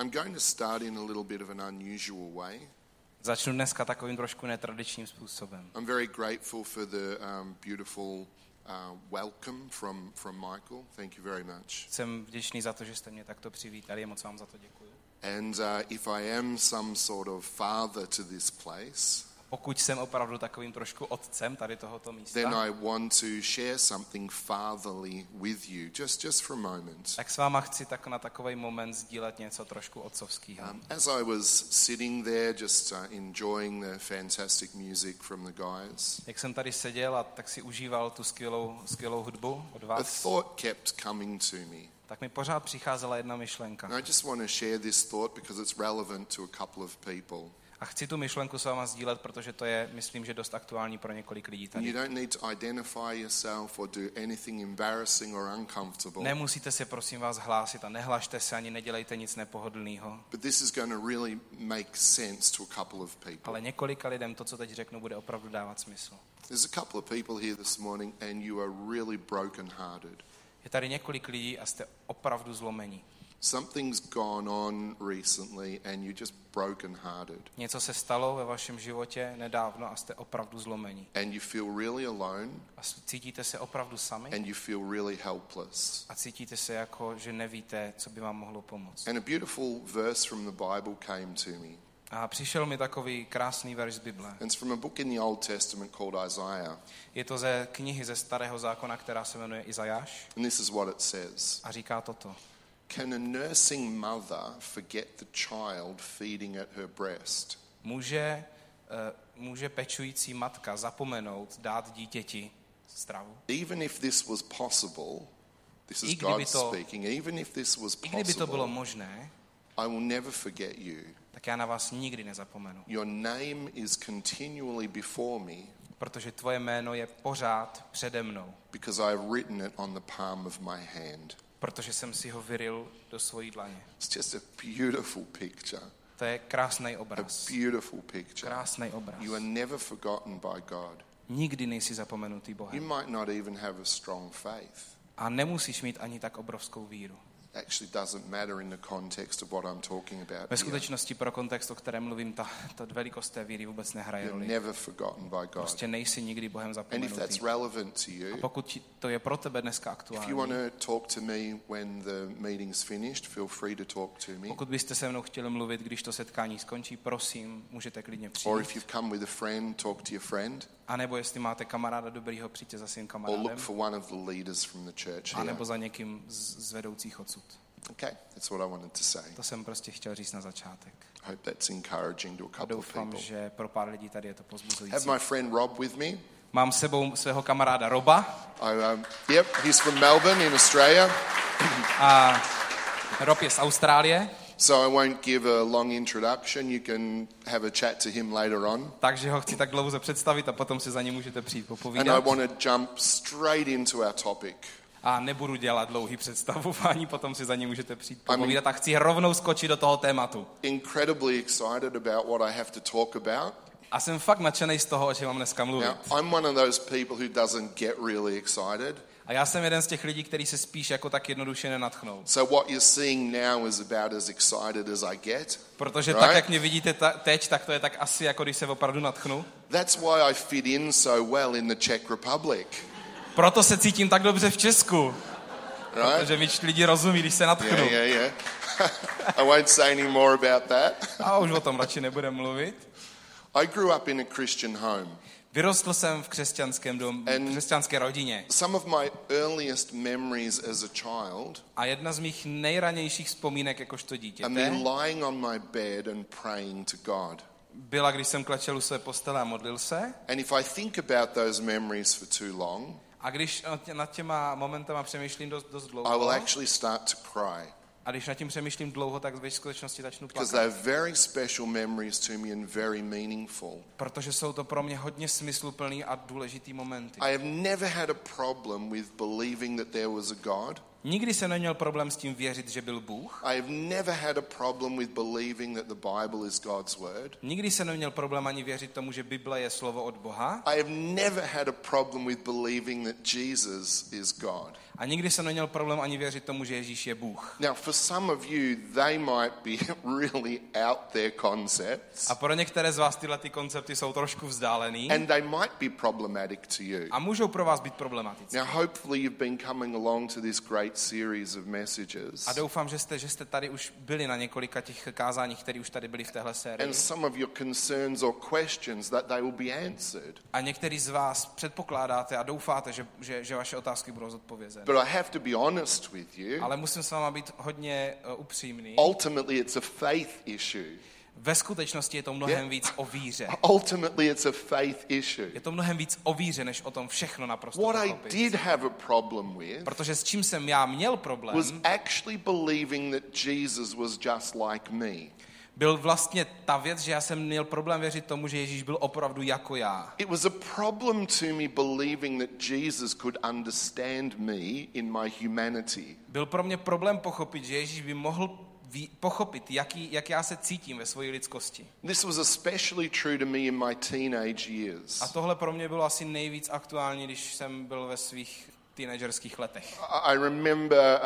I'm going to start in a little bit of an unusual way. Začnu dneska takovým trošku netradičním způsobem. I'm very grateful for the um, beautiful uh, welcome from, from Michael. Thank you very much. Jsem vděčný za to, že jste mě takto přivítali moc vám za to děkuji. And uh, if I am some sort of father to this place, Pokud jsem opravdu takovým trošku otcem tady tohoto místa, then I want to share something fatherly with you, just, just for a moment. tak s váma chci tak na takový moment sdílet něco trošku otcovského. Um, as I was sitting there, just uh, enjoying the fantastic music from the guys, Jak jsem tady seděl a tak si užíval tu skvělou, skvělou hudbu od a vás, thought kept coming to me. tak mi pořád přicházela jedna myšlenka. And I just want to share this thought because it's relevant to a couple of people. A chci tu myšlenku s váma sdílet, protože to je, myslím, že dost aktuální pro několik lidí you tady. don't need to identify yourself or do anything embarrassing or uncomfortable. Nemusíte se prosím vás hlásit a nehlašte se ani nedělejte nic nepohodlného. But this is going to really make sense to a couple of people. Ale několika lidem to, co teď řeknu, bude opravdu dávat smysl. There's a couple of people here this morning, and you are really broken-hearted. Je tady několik lidí a jste opravdu zlomení. Something's gone on recently, and you're just broken-hearted, Něco se stalo ve vašem životě nedávno a jste opravdu zlomení. and you feel really alone, A cítíte se opravdu sami and you feel really helpless. a cítíte se jako, že nevíte, co by vám mohlo pomoct. And a beautiful verse from the Bible came to me. A přišel mi takový krásný verš z Bible. And it's from a book in the Old Testament called Isaiah. Je to ze knihy ze starého zákona, která se jmenuje Izajáš And this is what it says a říká toto. Can a nursing mother forget the child feeding at her breast? Může, eh, může pečující matka zapomenout dát dítěti stravu? Even if this was possible, this I is kdyby God to- speaking, even if this was I kdyby to bylo possible, možné, I will never forget you. tak já na vás nikdy nezapomenu. Your name is continually before me Protože tvoje jméno je pořád přede mnou. because I have written it on the palm of my hand. Protože jsem si ho vyril do svojí dlaně. It's just a beautiful picture. To je krásný A obraz. beautiful picture. Krásný obraz. You are never forgotten by God. Nikdy nejsi zapomenutý You Bohem. might not even have a strong faith. A nemusíš mít ani tak obrovskou víru. Actually, doesn't matter in the context of what I'm talking about. Ve skutečnosti pro kontext, o kterém mluvím, ta, ta velikost té víry vůbec nehraje roli. never forgotten by God. Prostě nejsi nikdy Bohem And if zapomenutý. that's relevant to A you, pokud ti- to je pro tebe dneska if you want aktuální, to talk to me when the meeting's finished, feel free to talk to me. pokud byste se mnou chtěli mluvit, když to setkání skončí, prosím, můžete klidně Or přijít. if you've come with a friend, talk to your friend. A nebo jestli máte kamaráda dobrýho, přijďte za svým Or kamarádem. look for one of the leaders from the church A here. nebo za někým z, z vedoucích odsud. Okay, that's what I wanted to say. To jsem prostě chtěl říct na začátek. I hope that's encouraging to a A couple of doufám, people. že pro pár lidí tady je to pozbuzující. Have my friend Rob with me. Mám s sebou svého kamaráda Roba I, um, yep, he's from Melbourne in Australia. a Rob je z Austrálie, So I won't give a long introduction. You can have a chat to him later on. takže ho chci tak dlouze představit a potom si za ně můžete přijít And I popovídat. want to jump straight into our topic. A nebudu dělat dlouhý představování, potom si za ně můžete přijít popovídat a chci rovnou skočit do toho tématu. Incredibly excited about what I have to talk about. A jsem fakt nadšený z toho, o čem mám dneska mluvit. Now, I'm one of those people who doesn't get really excited. A já jsem jeden z těch lidí, který se spíš jako tak jednoduše nenatchnou. So what you're seeing now is about as excited as I get. Protože Right. tak, jak mě vidíte ta, teď, tak to je tak asi, jako když se opravdu natchnu. That's why I fit in so well in the Czech Republic. Proto se cítím tak dobře v Česku, Right? protože mi lidi rozumí, když se natchnu. Yeah, yeah, yeah. I won't say any more about that. A už o tom radši nebudem mluvit. I grew up in a Christian home. Vyrostl jsem v křesťanském And- v křesťanské rodině. Some of my earliest memories as a child A jedna z mých nejranějších vzpomínek jakožto dítě are me lying on my bed and praying to God. byla, když jsem klečel u své postele a modlil se. And if I think about those memories for too long, A když nad tě- nad těma momentama přemýšlím dost, dost I will dlouho, actually start to cry a když nad tím přemýšlím dlouho, tak ve skutečnosti začnu plakat. they're very special memories to me and very meaningful. Protože jsou to pro mě hodně smysluplný a důležitý momenty. I have never had a problem with believing that there was a God. Nikdy jsem neměl problém s tím věřit, že byl Bůh. I have never had a problem with believing that the Bible is God's word. Nikdy jsem neměl problém ani věřit tomu, že Bible je slovo od Boha. I have never had a problem with believing that Jesus is God. A nikdy jsem neměl problém ani věřit tomu, že Ježíš je Bůh. Now, for some of you, they might be really out there concepts, A pro některé z vás tyhle ty koncepty jsou trošku vzdálený and they might be problematic to you. a můžou pro vás být problematické. Now, hopefully, you've been coming along to this great series of messages, A doufám, že jste, že jste tady už byli na několika těch kázáních, které už tady byly v téhle sérii. and some of your concerns or questions that they will be answered. A některý z vás předpokládáte a doufáte, že, že, že vaše otázky budou zodpovězeny. But I have to be honest with you. Ale musím s váma být hodně uh, upřímný. Ultimately, it's a faith issue. Ve skutečnosti je to mnohem Yeah. víc o víře. Ultimately, it's a faith issue. Je to mnohem víc o víře, než o tom všechno naprosto What I did have a problem with Protože s čím jsem já měl problém, was actually believing that Jesus was just like me. byl vlastně ta věc, že já jsem měl problém věřit tomu, že Ježíš byl opravdu jako já. It was a problem to me believing that Jesus could understand me in my humanity. Byl pro mě problém pochopit, že Ježíš by mohl pochopit, jaký, jak já se cítím ve své lidskosti. This was especially true to me in my teenage years. A tohle pro mě bylo asi nejvíc aktuální, když jsem byl ve svých teenagerských letech. I remember,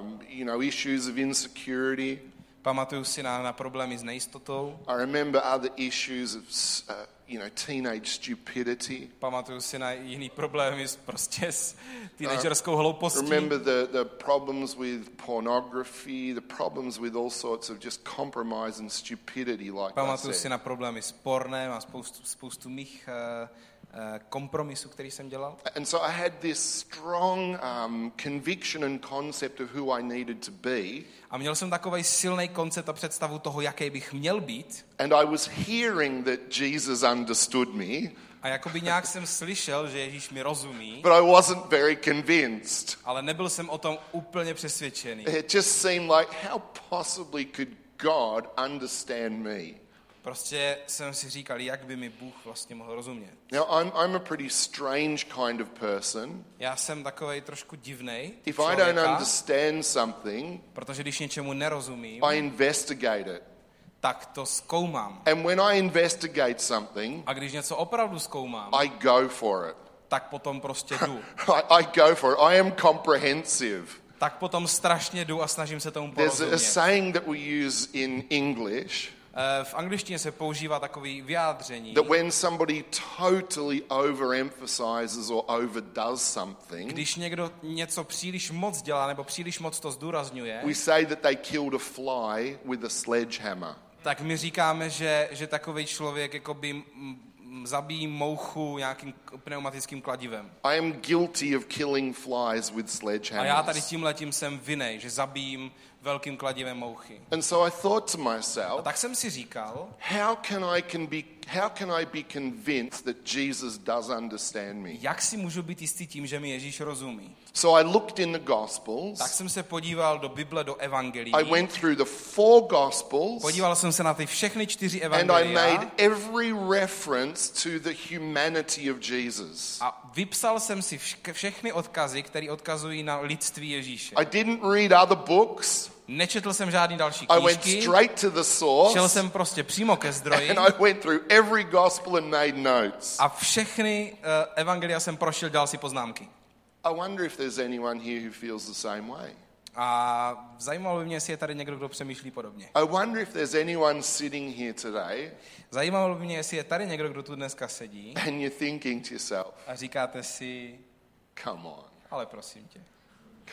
um, you know, issues of insecurity. Pamatuju si na, na problémy s nejistotou, I remember other issues of, uh, you know, teenage stupidity. pamatuju si na jiný problémy s, prostě s teenagerskou hloupostí. Remember the, the problems with pornography, the problems with all sorts of just compromise and stupidity, like Pamatuju si na problémy s pornem a spoustu, spoustu mých uh, uh, kompromisů, který jsem dělal. And so I had this strong um, conviction and concept of who I needed to be. A měl jsem takový silný koncept a představu toho, jaký bych měl být. And I was hearing that Jesus understood me, A jakoby nějak jsem slyšel, že Ježíš mi rozumí, but I wasn't very convinced. ale nebyl jsem o tom úplně přesvědčený. It just seemed like, how possibly could God understand me? Prostě jsem si říkal, jak by mi Bůh vlastně mohl rozumět. Now, I'm, I'm a pretty strange kind of person. Já jsem takový trošku divnej, If I don't understand something, protože když něčemu nerozumím, I investigate it. tak to zkoumám. And when I investigate something, A když něco opravdu zkoumám, I go for it. tak potom prostě jdu. I, I go for it. I am comprehensive. Tak potom strašně jdu a snažím se tomu There's a, a porozumět. saying that we use in English V angličtině se používá takový vyjádření, that when somebody totally overemphasizes or overdoes something, když někdo něco příliš moc dělá nebo příliš moc to zdůrazňuje, we say that they killed a fly with a sledgehammer. tak my říkáme, že, že takový člověk jakoby m- m- zabíjí mouchu nějakým pneumatickým kladivem. I am guilty of killing flies with A já tady sledgehammers. tím letím jsem vinej, že zabijím velkým kladivem mouchy. And so I thought to A myself, tak jsem si říkal, how can I can be how can I be convinced that Jesus does understand me? jak si můžu být jistý tím, že mi Ježíš rozumí. So I looked in the Tak Gospels. jsem se podíval do Bible, do evangelií. I went through the four Gospels Podíval jsem se na ty všechny čtyři and I evangelia made every reference to the humanity of Jesus. a vypsal jsem si vš- všechny odkazy, které odkazují na lidství Ježíše. I didn't read other books. Nečetl jsem žádný další I went knížky, straight to the šel source jsem prostě přímo ke zdroji and I went through every gospel and made notes. a všechny uh, evangelia jsem prošel, dal si poznámky. I wonder if there's anyone here who feels the same way. A zajímalo by mě, jestli je tady někdo, kdo přemýšlí podobně. I wonder if there's anyone sitting here today Zajímalo by mě, jestli je tady někdo, kdo tu dneska sedí and you're thinking to yourself, a říkáte si, come on, ale prosím tě,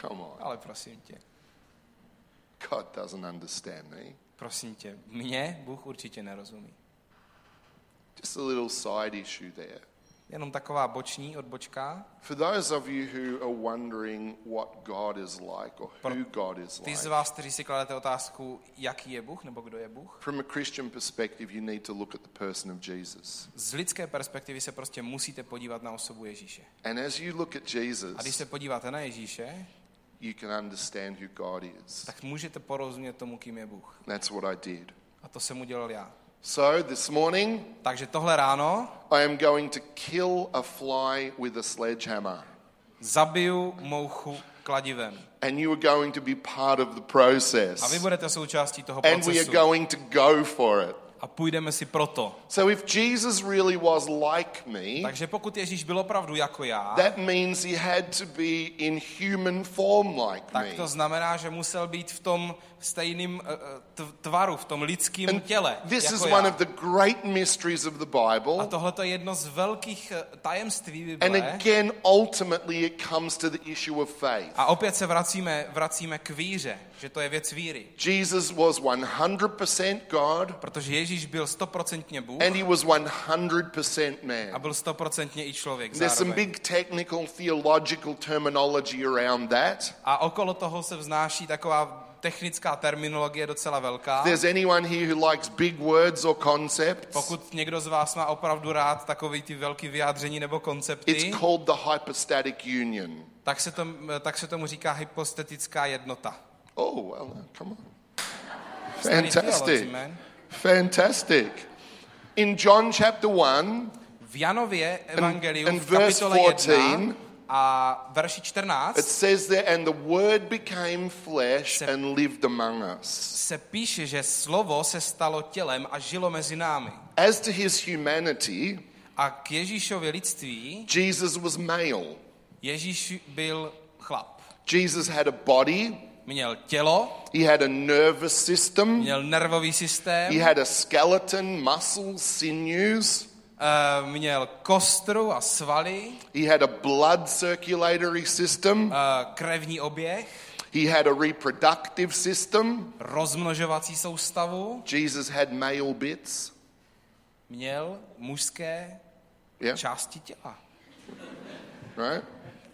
come on. ale prosím tě, God doesn't understand me. prosím tě, mě Bůh určitě nerozumí. Just a little side issue there. Jenom taková boční odbočka. For those of you who are wondering what God is like or who God is Ty z like, vás, kteří si kladete otázku, jaký je Bůh nebo kdo je Bůh, from a Christian perspective, you need to look at the person of Jesus. z lidské perspektivy se prostě musíte podívat na osobu Ježíše. And as you look at A když Jesus, se podíváte na Ježíše, you can understand who God is. tak můžete porozumět tomu, kým je Bůh. That's what I did. A to jsem udělal já. So this morning, Takže tohle ráno I am going to kill a fly with a sledgehammer. zabiju mouchu kladivem. and you are going to be part of the A vy process. budete součástí toho And we are procesu. going to go for it. A půjdeme si proto. So if Jesus really was like me, Takže pokud Ježíš byl opravdu jako já, that means he had to be in human form like tak me. to znamená, že musel být v tom stejným eh, eh, tv- tvaru, v tom lidském And těle, this is jako one já. of the great mysteries of the A Bible. tohle je jedno z velkých eh, tajemství And Bible. again, ultimately, it comes to the issue of faith. A opět se vracíme, vracíme k víře, že to je věc víry. Jesus was 100% God Protože Ježíš byl stoprocentně Bůh and he was 100% a man. byl stoprocentně i člověk There's some big technical theological terminology around that. A okolo toho se vznáší taková technická terminologie docela velká. There's anyone here who likes big words or concepts, Pokud někdo z vás má opravdu rád takový ty velký vyjádření nebo koncepty, it's called the hypostatic union. tak se, tom, tak se tomu říká hypostetická jednota. Oh, well, come on. Fantastic. Fantastic. In John chapter 1, V Janově evangeliu and v verse kapitole 14, 1 a verši it 14 says there, and the word became flesh Se- and lived among us. se píše, že slovo se stalo tělem a žilo mezi námi. As to his humanity, A k Ježíšově lidství Jesus was male. Ježíš byl chlap. Jesus had a body, Měl tělo, he had a nervous system, měl nervový systém, he had a skeleton, muscles, sinews, eh, měl kostru a svaly, he had a blood circulatory system, eh, krevní oběh, he had a reproductive system. rozmnožovací soustavu, Jesus had male bits. měl mužské Yeah, části těla. right?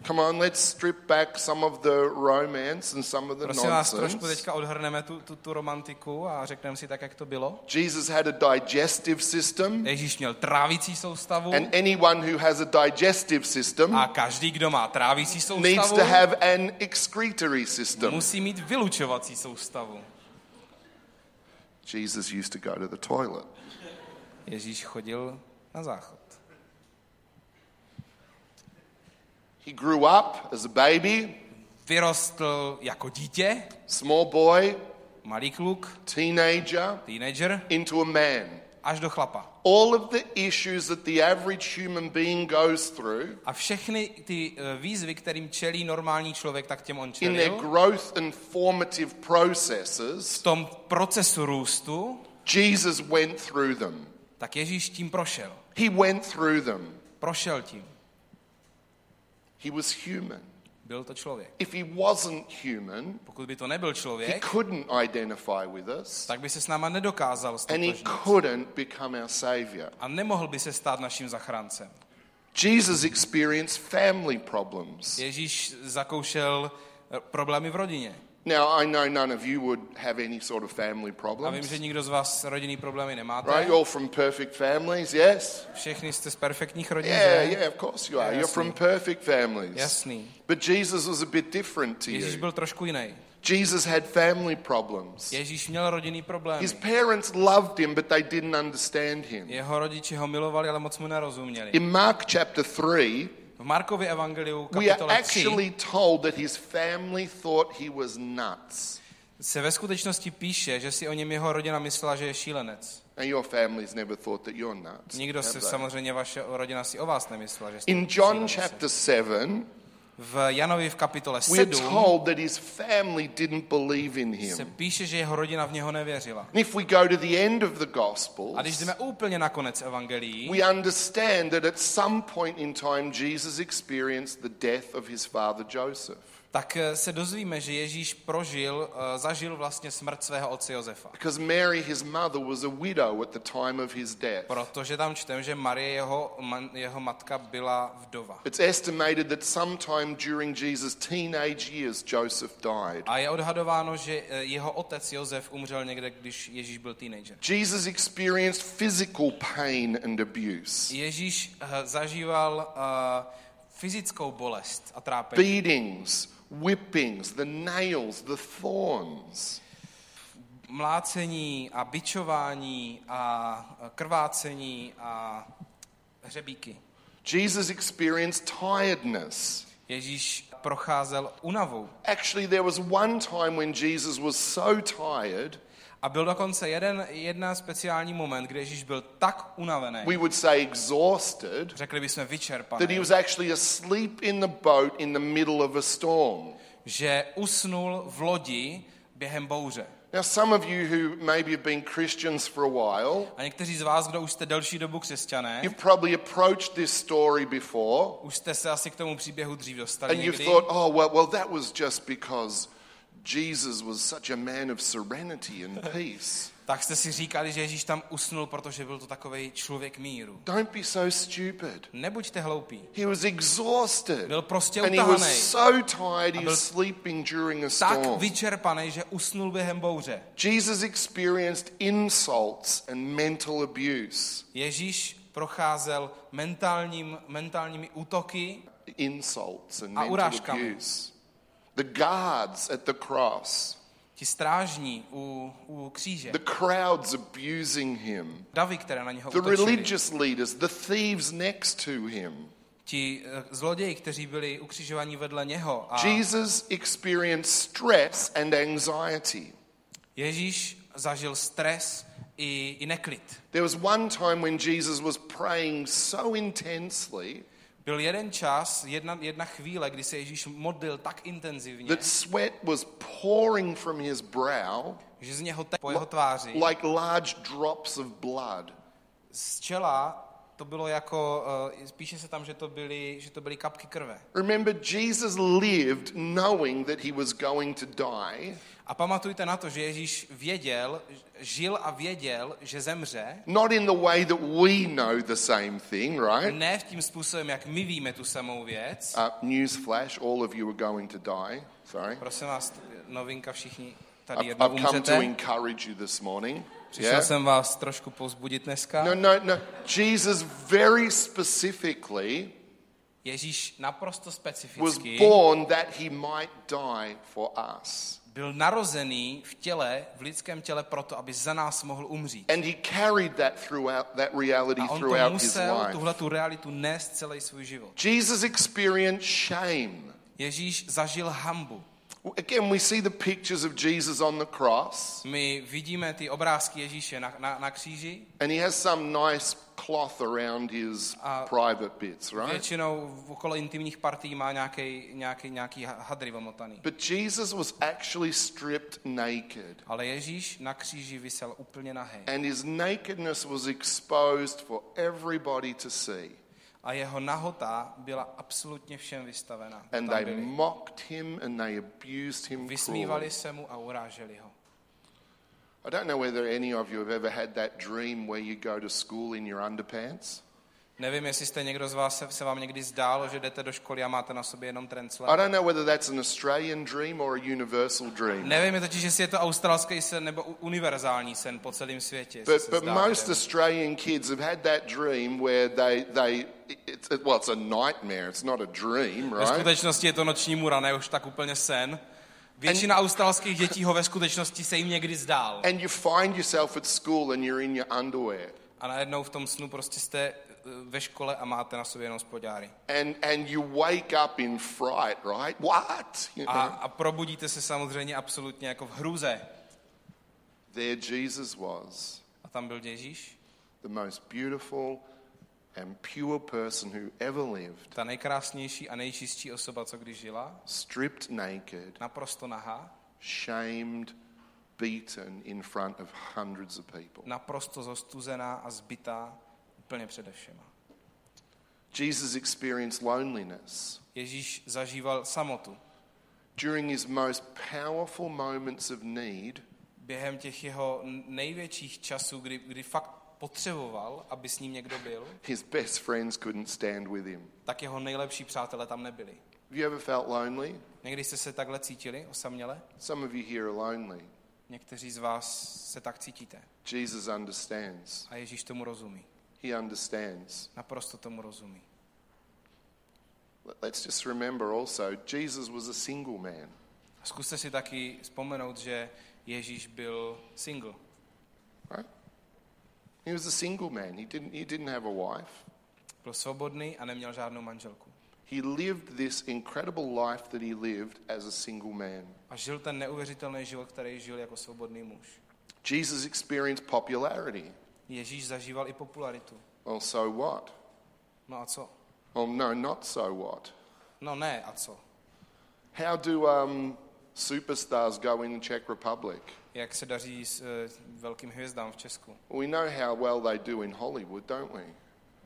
Come on, let's strip back some of the romance and some of the Prosím vás, trošku nonsense. teďka odhrneme tu, tu, tu romantiku a řekneme si tak, jak to bylo. Jesus had a digestive system, Ježíš měl trávící soustavu and anyone who has a digestive system a každý, kdo má trávící needs soustavu, to have an excretory system. musí mít vylučovací soustavu. Jesus used to go to the toilet. Ježíš chodil na záchod. He grew up as a baby, Vyrostl jako dítě, small boy, malý kluk, teenager, teenager, into a man. až do chlapa. All of the issues that the average human being goes through A všechny ty eh, výzvy, kterým čelí normální člověk, tak těm on in their čelil. growth and formative processes, V tom procesu růstu, Jesus went through them. tak Ježíš tím prošel. He went through them. Prošel tím. He was human. Byl to člověk. If he wasn't human, Pokud by to nebyl he člověk, couldn't identify with us tak by se s náma nedokázal and he stotožnit. couldn't become our savior. A nemohl by se stát naším zachráncem. Jesus experienced family problems. Ježíš zakoušel eh, problémy v rodině. Now, I know none of you would have any sort of family A vím, problems. že nikdo z vás rodinný problémy nemáte. Right? You're from perfect families, yes? Všichni jste z perfektních rodin, Yeah, že? yeah, of course you are. You're from perfect families. Jasný. But Jesus was a bit different to Ježíš you. byl trošku jiný. Jesus had family problems. Ježíš měl rodinný problémy. His parents loved him, but they didn't understand him. Jeho rodiči ho milovali, ale moc mu nerozuměli. In Mark chapter 3, V Markově evangeliu we are kapitole 3 actually told that his family thought he was nuts. se ve skutečnosti píše, že si o něm jeho rodina myslela, že je šílenec. And your family's never thought that you're nuts. Nikdo have si they? samozřejmě vaše rodina si o vás nemyslela, že jste In John šílenci. chapter 7, V Janovi v kapitole we are 7 told that his family didn't believe in se him. píše, že jeho rodina v něho nevěřila. And if we go to the end of the A když Gospels, jdeme úplně na konec evangelií, we understand that at some point in time, Jesus experienced the death of his father Joseph. Tak eh, se dozvíme, že Ježíš prožil, eh, zažil vlastně smrt svého otce Josefa. Because Mary, his mother, was a widow at the time of his death. Protože tam čtem, že Marie, jeho, jeho matka, byla vdova. It's estimated that sometime during Jesus' teenage years, Joseph died. A je odhadováno, že eh, jeho otec Josef umřel někde, když Ježíš byl teenager. Jesus experienced physical pain and abuse, Ježíš zažíval uh, fyzickou bolest a trápení. beatings, whippings, the nails, the thorns. Mlácení a bičování a krvácení a hřebíky. Jesus experienced tiredness. Ježíš procházel unavou. Actually, there was one time when Jesus was so tired, A byl dokonce jeden, jedna speciální moment, kdy Ježíš byl tak unavený, we would say exhausted, řekli bychom that he vyčerpaný, was actually asleep in the boat in the middle of a storm. že usnul v lodi během bouře. Now, some of you who maybe have been Christians for a while, A někteří z vás, kdo už jste delší dobu křesťané, you've probably approached this story before už jste se asi k tomu příběhu dřív dostali and you've někdy. thought, oh, well, well, that was just because Jesus was such a man of serenity and peace. Tak jste si říkali, že Ježíš tam usnul, protože byl to takový člověk míru. Don't be so stupid. Nebuďte hloupí. He was exhausted. Byl prostě And he was utahaný. so tired he was sleeping during a Tak storm. vyčerpaný, že usnul během bouře. Jesus experienced insults and mental abuse. Ježíš procházel mentálním, mentálními útoky Insults and A mental urážkami. abuse. The guards at the cross, ti strážní u, u kříže, the crowds abusing him, davy, které na něho the utočili, religious leaders, the thieves next to him. ti eh, zloději, kteří byli ukřižovaní vedle něho. A Jesus experienced stress and anxiety. Ježíš zažil stres i, i neklid. There was one time when Jesus was praying so intensely Byl jeden čas, jedna, jedna chvíle, kdy se Ježíš modlil tak intenzivně, that sweat was pouring from his brow že z něho te- po jeho tváři like large drops of blood. z čela to bylo jako, eh, spíše se tam, že to byly, že to byly kapky krve. Remember, Jesus lived knowing that he was going to die, A pamatujte na to, že Ježíš věděl, žil a věděl, že zemře, not in the way that we know the same thing, right? ne v tím způsobem, jak my víme tu samou věc. Uh, news flash, all of you are going to die. Sorry. Prosím vás, novinka všichni tady jednou I've come to umřete. encourage you this morning. Přišel Yeah? jsem vás trošku povzbudit dneska. No, no, no. Jesus very specifically Ježíš naprosto was specificky born that he might die for us. Byl narozený v těle, v lidském těle proto, aby za nás mohl umřít. And he carried that throughout that reality A on to throughout his musel, life. tuhle tu realitu nést celý svůj život. Jesus experienced shame. Ježíš zažil hambu. Again, we see the pictures of Jesus on the cross, My vidíme ty obrázky Ježíše na, na, na kříži. and he has some nice cloth around his A private bits, right? Většinou okolo intimních partí má nějaký, nějaký, nějaký hadry omotaný. But Jesus was actually stripped naked, Ale Ježíš na kříži vysel úplně nahý. and his nakedness was exposed for everybody to see. A jeho nahota byla absolutně všem vystavena. And they mocked him and they abused him. Vysmívali se mu a uráželi ho. I don't know whether any of you have ever had that dream where you go to school in your underpants. Nevím, jestli jste někdo z vás se, vám někdy zdálo, že jdete do školy a máte na sobě jenom trencle. I don't know whether that's an Australian dream or a universal dream. Nevím totiž, jestli je to australský sen nebo univerzální sen po celém světě. But, but zdá most. Australian kids have had that dream where they, they it's, well, it's a nightmare, it's not a dream, Ve right? skutečnosti je to noční můra, ne už tak úplně sen. Většina australských dětí ho ve skutečnosti se jim někdy zdál. And you find yourself at school and you're in your underwear. A najednou v tom snu prostě jste eh, ve škole a máte na sobě jenom spodňáry. And, and you wake up in fright, right? What? You A, know? a probudíte se samozřejmě absolutně jako v hruze. There Jesus was, A tam byl Ježíš, the most beautiful and pure person who ever lived, ta nejkrásnější a nejčistší osoba, co kdy žila, stripped naked, naprosto nahá, shamed, beaten in front of hundreds of people. naprosto zostuzená a zbytá úplně přede všema. Jesus experienced loneliness. Ježíš zažíval samotu. During his most powerful moments of need, Během těch jeho největších časů, kdy, kdy fakt potřeboval, aby s ním někdo byl, his best friends couldn't stand with him. tak jeho nejlepší přátelé tam nebyli. Have you ever felt lonely? Někdy jste se takhle cítili, osaměle? Some of you here are lonely. Někteří z vás se tak cítíte. Jesus understands. A Ježíš tomu rozumí. He understands. Naprosto tomu rozumí. Let's just remember also, Jesus was a single man. Zkuste si taky vzpomenout, že Ježíš byl single. Right? He was a single man. He didn't, he didn't have a wife. Byl svobodný a neměl žádnou manželku. He lived this incredible life that he lived as a single man. A žil ten neuvěřitelný život, který žil jako svobodný muž. Jesus experienced popularity. Ježíš zažíval i popularitu. Well, so what? No a co? Well, no, not so what. No ne, a co? How do um, superstars go in the Czech Republic? Jak se daří s uh, velkým hvězdám v Česku? We know how well they do in Hollywood, don't we?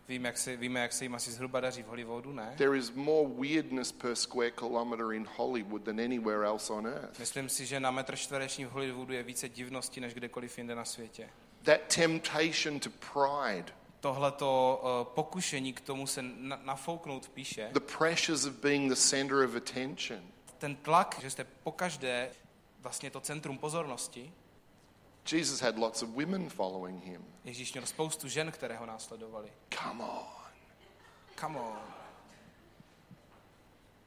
Víme, jak se, víme, jak se jim asi zhruba daří v Hollywoodu, ne? There is more weirdness per square kilometre in Hollywood than anywhere else on earth. Myslím si, že na metr čtvereční v Hollywoodu je více divností, než kdekoliv jinde na světě. That temptation to pride, Tohleto uh, pokušení k tomu se na, nafouknout píše, the pressures of being the center of attention. Ten tlak, že jste pokaždé vlastně to centrum pozornosti, Jesus had lots of women following him. Ježíš měl spoustu žen, které ho následovali. Come on. Come on.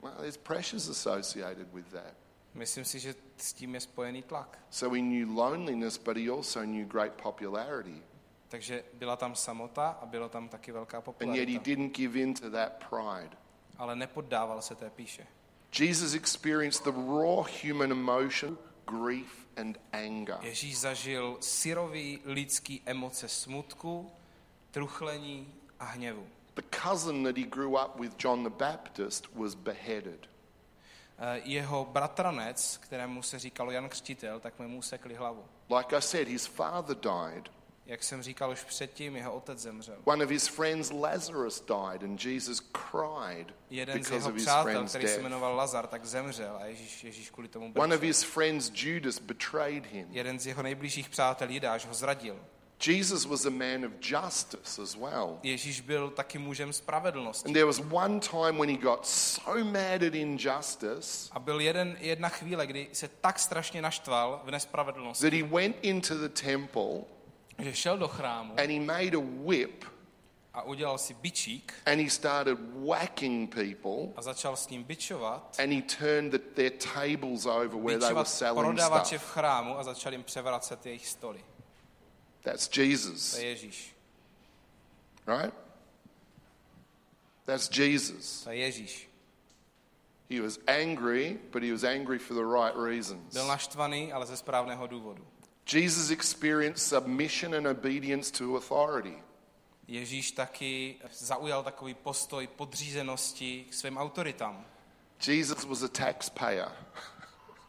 Well, there's pressures associated with that. Myslím si, že s tím je spojený tlak. So he knew loneliness, but he also knew great popularity. Takže byla tam samota a bylo tam taky velká And yet he popularita. didn't give in to that pride. Ale nepoddával se té píše. Jesus experienced the raw human emotion, grief, and anger. Ježíš zažil syrový lidský emoce smutku, truchlení a hněvu. The cousin that he grew up with, John the Baptist, was beheaded. Eh, Jeho bratranec, kterému se říkalo Jan Křtitel, tak mu usekli hlavu. Like I said, his father died. Jak jsem říkal už předtím, jeho otec zemřel. One of his friends, Lazarus, died, and Jesus cried Jeden z because jeho of his přátel, friend's který se death. jmenoval Lazar, tak zemřel a Ježíš, Ježíš kvůli tomu One of brečel. his friends, Judas, betrayed him. Jeden z jeho nejbližších přátel, Jidáš, ho zradil. Jesus was a man of justice as well. Ježíš byl taky mužem spravedlnosti. And there was one time when he got so mad at injustice A byl jeden, jedna chvíle, kdy se tak strašně naštval v nespravedlnosti, that he went into the temple že šel do chrámu and he made a whip a udělal si bičík and he started whacking people a začal s ním bičovat, and he turned the, their tables over where they were selling prodavače v stuff. chrámu a začal jim převracet jejich stoly. That's To Jesus, je Ježíš. right? That's Jesus. To je Ježíš. He was angry, but he was angry for the right reasons. Byl naštvaný, ale ze správného důvodu. Jesus experienced submission and obedience to authority. Ježíš taky zaujal takový postoj podřízenosti k svým autoritám. Jesus was a taxpayer.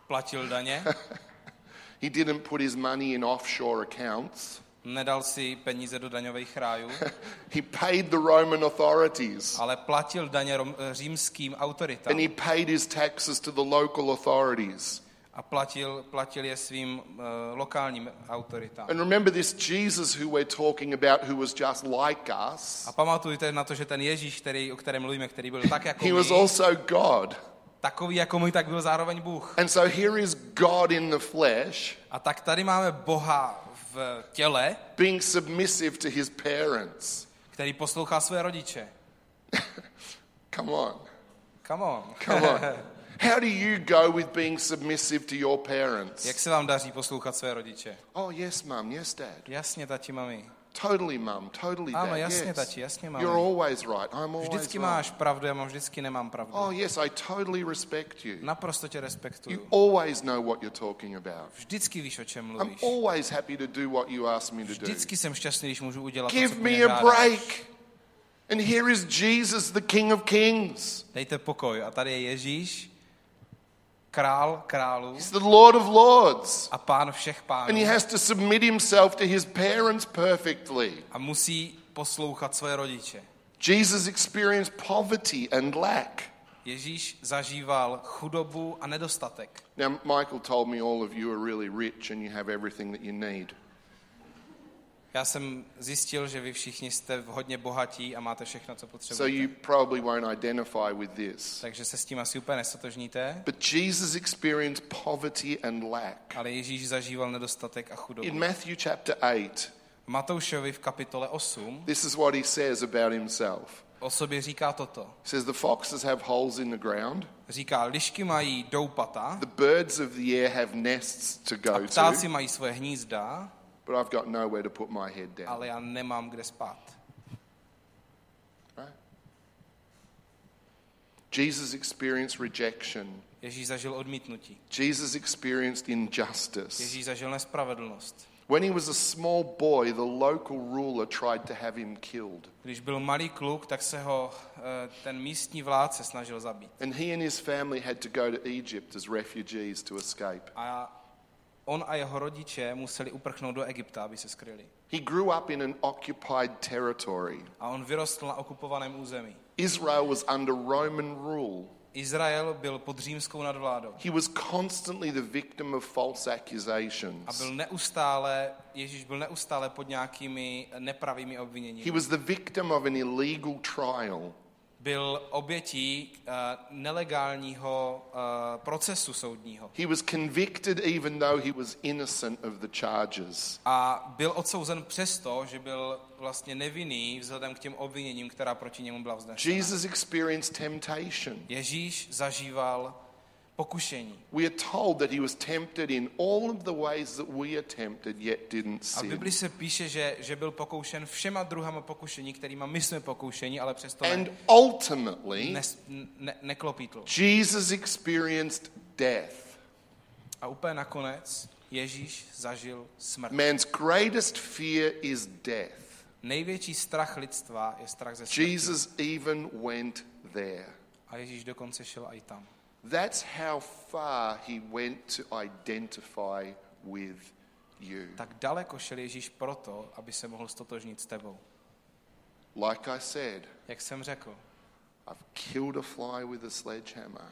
Platil daně, He didn't put his money in offshore accounts. nedal si peníze do daňových rájů, He paid the Roman authorities. ale platil daně eh, římským autoritám And he paid his taxes to the local authorities. A platil, platil je svým uh, lokálním autoritám. And remember this Jesus who we're talking about, who was just like us, A pamatujte na to, že ten Ježíš, který, o kterém mluvíme, který byl tak jako he was my, also God. takový jako my, tak byl zároveň Bůh. And so here is God in the flesh A tak tady máme Boha v těle, being submissive to his parents. který poslouchá své rodiče. Come on. Come on. Come on. How do you go with being submissive to your parents? Jak se vám daří poslouchat své rodiče? Oh, yes, mum. Yes, dad. Jasně, tati, mami. Totally, mum. Totally, dad. Ano, jasně, yes. tati, jasně, mami. You're always right. I'm always Vždycky right. máš pravdu, já mám vždycky nemám pravdu. Oh, yes, I totally respect you. Naprosto tě You respektuju. always know what you're talking about. Vždycky víš, o čem I'm mluvíš. always happy to do what you ask me to do. Vždycky jsem šťastný, když můžu udělat to, Give co po me a break. And here is Jesus, the King of Kings. Dejte pokoj. A tady je Ježíš, král králů He's the Lord of Lords. a pán všech And he pánů. has to submit himself to his parents perfectly. A musí poslouchat své rodiče. Jesus experienced poverty and lack. Ježíš zažíval chudobu a nedostatek. Now, Michael told me all of you are really rich and you have everything that you need. Já jsem zjistil, že vy všichni jste hodně bohatí a máte všechno, co So potřebujete. you probably won't identify with this. Takže se s tím asi úplně nestotožníte. But Jesus experienced poverty and lack. Ale Ježíš zažíval nedostatek a chudobu. In Matthew chapter 8, V Matoušovi v kapitole 8 this is what he says about himself. o sobě říká toto. He says, The foxes have holes in the ground, Říká, lišky mají doupata the birds of the air have nests to a go ptáci to, mají svoje hnízda, but I've got nowhere to put my head down. ale já nemám kde spát. Right? Jesus experienced rejection. Ježíš zažil odmítnutí. Jesus experienced injustice. Ježíš zažil nespravedlnost. When he was a small boy, the local ruler tried to have him killed. Když byl malý kluk, tak se ho eh, ten místní vládce snažil zabít. And he and his family had to go to Egypt as refugees to escape. A on a jeho rodiče museli uprchnout do Egypta, aby se skryli. He grew up in an occupied territory. A on vyrostl na okupovaném území. Israel was under Roman rule. Izrael byl pod římskou nadvládou. He was constantly the victim of false A accusations. byl neustále, Ježíš byl neustále pod nějakými nepravými He obviněními. was the victim of an illegal trial. Byl obětí uh, nelegálního uh, procesu soudního. He was convicted even though he was innocent of the charges. A byl odsouzen přesto, že byl vlastně nevinný vzhledem k těm obviněním, která proti němu byla vznesena. Jesus experienced temptation. Ježíš zažíval pokušení. We are told that he was tempted in all of the ways that we are tempted, yet didn't A v sin. Bibli se píše, že, že byl pokoušen všema druhama pokušení, kterýma my jsme pokoušeni, ale přesto And ne, ultimately, ne, ne, neklopítl. Jesus experienced death. A úplně nakonec Ježíš zažil smrt. Man's greatest fear is death. Největší strach lidstva je strach ze smrti. Jesus even went there. A Ježíš dokonce šel i tam. That's how far he went to identify with you. Tak daleko šel Ježíš proto, aby se mohl stotožnit s tebou. Like I said, Jak jsem řekl, I've killed a fly with a sledgehammer.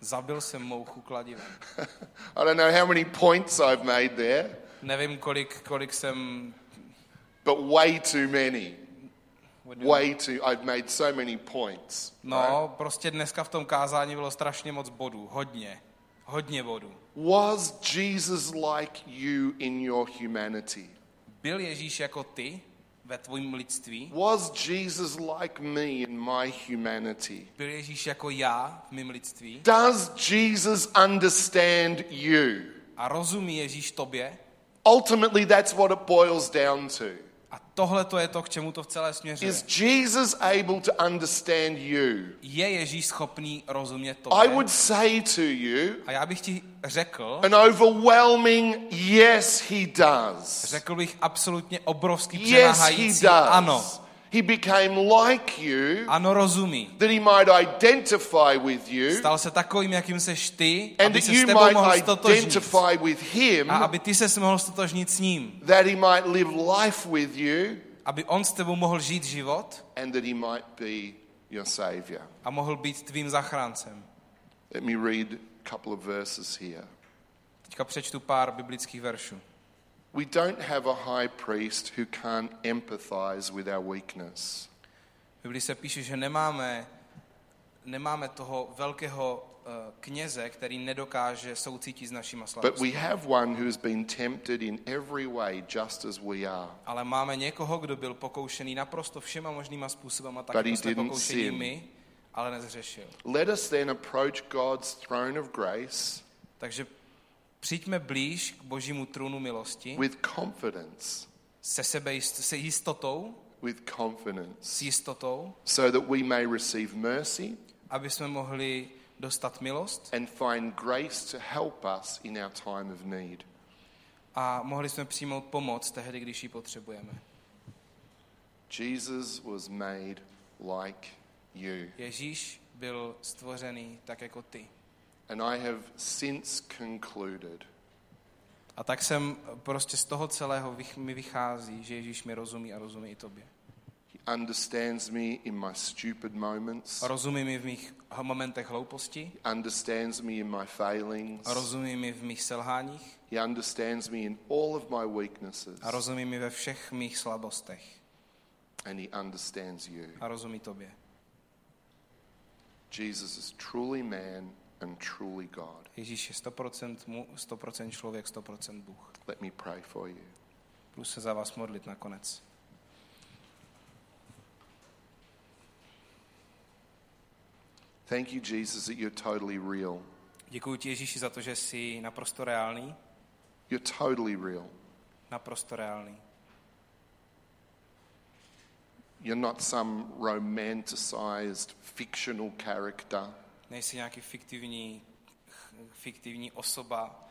zabil jsem mouchu kladivem. I don't know how many points I've made there, Nevím, kolik, kolik jsem... but way too many. Way too. I've made so many points. right? No, prostě dneska v tom kázání bylo strašně moc bodů. Hodně. Hodně bodů. Was Jesus like you in your humanity? Byl Ježíš jako ty ve tvém lidství? Was Jesus like me in my humanity? Byl Ježíš jako já v mém lidství? Does Jesus understand you? A rozumí Ježíš tobě? Ultimately, that's what it boils down to. Tohle to je to, k čemu to v celé směřuje. Is Jesus able to understand you? Je Ježíš schopný rozumět I tobě? would say to you A já bych ti řekl, an overwhelming yes, he does. řekl bych absolutně obrovský Yes, he přemáhající ano. He became like you Ano, rozumí. that he might identify with you Stal se takovým, jakým seš ty, and aby that se s you tebou mohl identify with him, A aby ty se mohl stotožnit s ním. that he might live life with you, Aby on s tebou mohl žít život and that he might be your savior. a mohl být tvým zachráncem. Let me read a couple of verses here. Teďka přečtu pár biblických veršů. We don't have a high priest who can't empathize with our weakness. V Biblii se píše, že nemáme, nemáme toho velkého uh, kněze, který nedokáže soucítit s našima But slabostmi. we have one who has been tempted in every way, just as we are. Ale máme někoho, kdo byl pokoušený naprosto všema možnýma způsobama, tak But he jako jsme didn't pokoušení sin. my, ale nezřešil. Let us then approach God's throne of grace Takže přijďme blíž k božímu trůnu milosti with confidence, se sebe se jistotou, with confidence, s jistotou, so that we may receive mercy aby jsme mohli dostat milost and find grace to help us in our time of need. a mohli jsme přijmout pomoc tehdy, když ji potřebujeme. Jesus was made like you. Ježíš byl stvořený tak jako ty. And I have since concluded A tak jsem prostě z toho celého mi vychází, že Ježíš mi rozumí a rozumí i tobě. He understands me in my stupid moments. A rozumí mi v mých momentech hlouposti, He understands me in my failings. a rozumí mi v mých selháních, He understands me in all of my weaknesses. a rozumí mi ve všech mých slabostech. And he understands you. A rozumí tobě. Jesus is truly man and truly God. Ježíš je 100% mu, 100% člověk, 100% Bůh. Let me pray for you. Budu se za vás modlit nakonec. Thank you, Jesus, that you're totally real. Děkuji ti, Ježíši, za to, že jsi naprosto reálný. You're totally real. Naprosto reálný. You're not some romanticized fictional character. Nejsi nějaký fiktivní, fiktivní osoba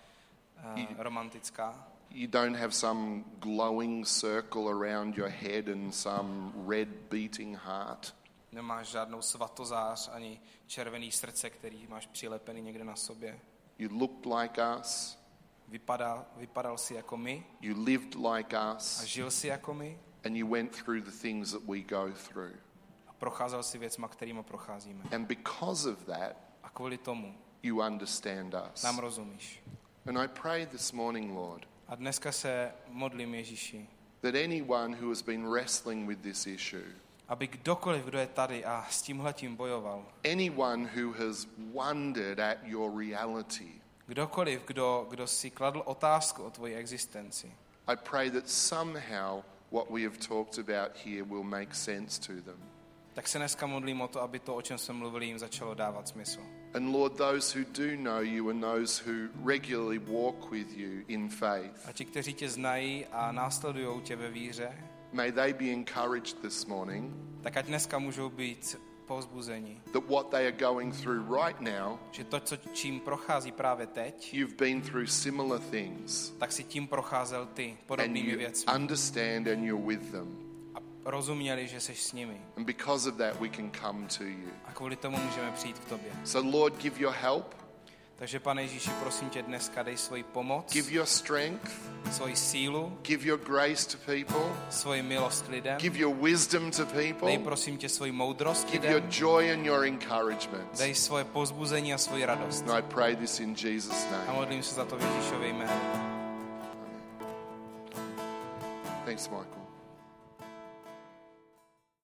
uh, romantická. You don't have some glowing circle around your head and some red beating heart. Nemáš žádnou svatozář ani červený srdce, který máš přilepený někde na sobě. You looked like us. Vypadá, vypadal si jako my You lived like a us. žil si jako my And you went through the things that we go through. Procházel si věcma, kterými procházíme. And because of that, A kvůli tomu you understand us. nám rozumíš. And I pray this morning, Lord, A dneska se modlím Ježíši, that anyone who has been wrestling with this issue, aby kdokoliv, kdo je tady a s tímhletím bojoval, anyone who has wondered at your reality, kdokoliv, kdo, kdo si kladl otázku o tvoji existenci, I pray that somehow what we have talked about here will make sense to them. Tak se dneska modlím o to, aby to, o čem jsme mluvili, jim začalo dávat smysl. And Lord, those who do know you and those who regularly walk with you in faith, A ti, kteří tě znají a následují tě ve víře, may they be encouraged this morning tak ať dneska můžou být povzbuzení, that what they are going through right now, že to, co, čím prochází právě teď, you've been through similar things tak si tím procházel ty and podobnými you věcmi understand and you're with them. A rozuměli, že jsi s nimi. And because of that, we can come to you. A kvůli tomu můžeme přijít k tobě. So, Lord, give your help, Takže pane Ježíši, prosím tě dneska dej svoji pomoc, give your strength, svoji sílu, give your grace to people, svoji milost lidem. give your wisdom to Dej people, prosím tě svoji moudrost give your joy and your encouragement. Dej svoje pozbuzení a svoji radost. And I pray this in Jesus' A name. modlím se za to v Ježíšově jménu. Thanks, Michael.